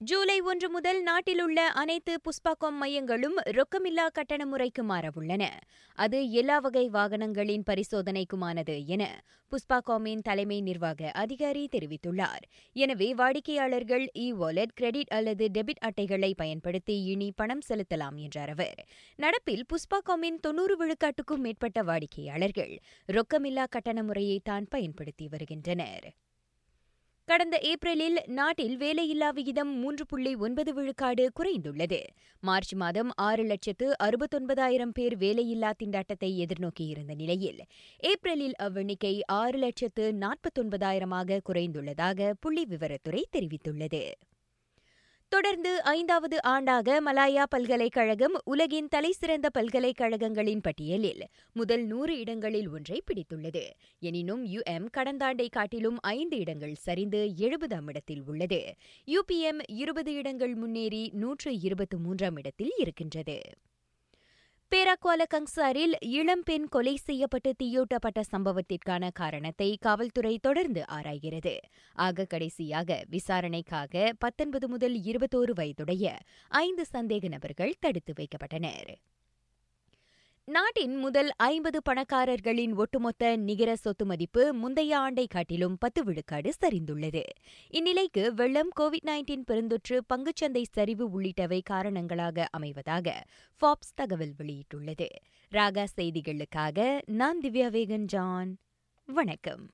ஜூலை ஒன்று முதல் நாட்டில் உள்ள அனைத்து புஸ்பாகாம் மையங்களும் ரொக்கமில்லா கட்டண முறைக்கு மாறவுள்ளன. அது எல்லா வகை வாகனங்களின் பரிசோதனைக்குமானது என புஷ்பாகாமின் தலைமை நிர்வாக அதிகாரி தெரிவித்துள்ளார். எனவே வாடிக்கையாளர்கள் இ வாலெட் கிரெடிட் அல்லது டெபிட் அட்டைகளை பயன்படுத்தி இனி பணம் செலுத்தலாம் என்றார் அவர். நடப்பில் புஷ்பாகாமின் தொன்னூறு விழுக்காட்டுக்கும் மேற்பட்ட வாடிக்கையாளர்கள் ரொக்கமில்லா கட்டண முறையை தான் பயன்படுத்தி வருகின்றனர். கடந்த ஏப்ரலில் நாட்டில் வேலையில்லா விகிதம் மூன்று புள்ளி ஒன்பது விழுக்காடு குறைந்துள்ளது. மார்ச் மாதம் ஆறு லட்சத்து அறுபத்தொன்பதாயிரம் பேர் வேலையில்லா திண்டாட்டத்தை எதிர்நோக்கியிருந்த நிலையில் ஏப்ரலில் அவ்வெண்ணிக்கை ஆறு லட்சத்து நாற்பத்தொன்பதாயிரமாக குறைந்துள்ளதாக புள்ளி விவரத்துறை தெரிவித்துள்ளது. தொடர்ந்து ஐந்தாவது ஆண்டாக மலாயா பல்கலைக்கழகம் உலகின் தலைசிறந்த பல்கலைக்கழகங்களின் பட்டியலில் முதல் நூறு இடங்களில் ஒன்றை பிடித்துள்ளது. எனினும் யுஎம் கடந்த ஆண்டை காட்டிலும் ஐந்து இடங்கள் சரிந்து எழுபதாம் இடத்தில் உள்ளது. யுபிஎம் இருபது இடங்கள் முன்னேறி நூற்று இருபத்து மூன்றாம் இடத்தில் இருக்கின்றது. பேராக்வால கங்சாரில் இளம்பெண் கொலை செய்யப்பட்டு தீயூட்டப்பட்ட சம்பவத்திற்கான காரணத்தை காவல்துறை தொடர்ந்து ஆராய்கிறது. ஆக கடைசியாக விசாரணைக்காக பத்தொன்பது முதல் இருபத்தோரு வயதுடைய ஐந்து சந்தேக நபர்கள் தடுத்து வைக்கப்பட்டனர். நாட்டின் முதல் ஐம்பது பணக்காரர்களின் ஒட்டுமொத்த நிகர சொத்து மதிப்பு முந்தைய ஆண்டை காட்டிலும் பத்து விழுக்காடு சரிந்துள்ளது. இந்நிலைக்கு வெள்ளம் கோவிட் நைன்டீன் பெருந்தொற்று பங்குச்சந்தை சரிவு உள்ளிட்டவை காரணங்களாக அமைவதாக ஃபாப்ஸ் தகவல் வெளியிட்டுள்ளது. ராகா செய்திகளுக்காக நான் திவ்யா வேகன் ஜான். வணக்கம்.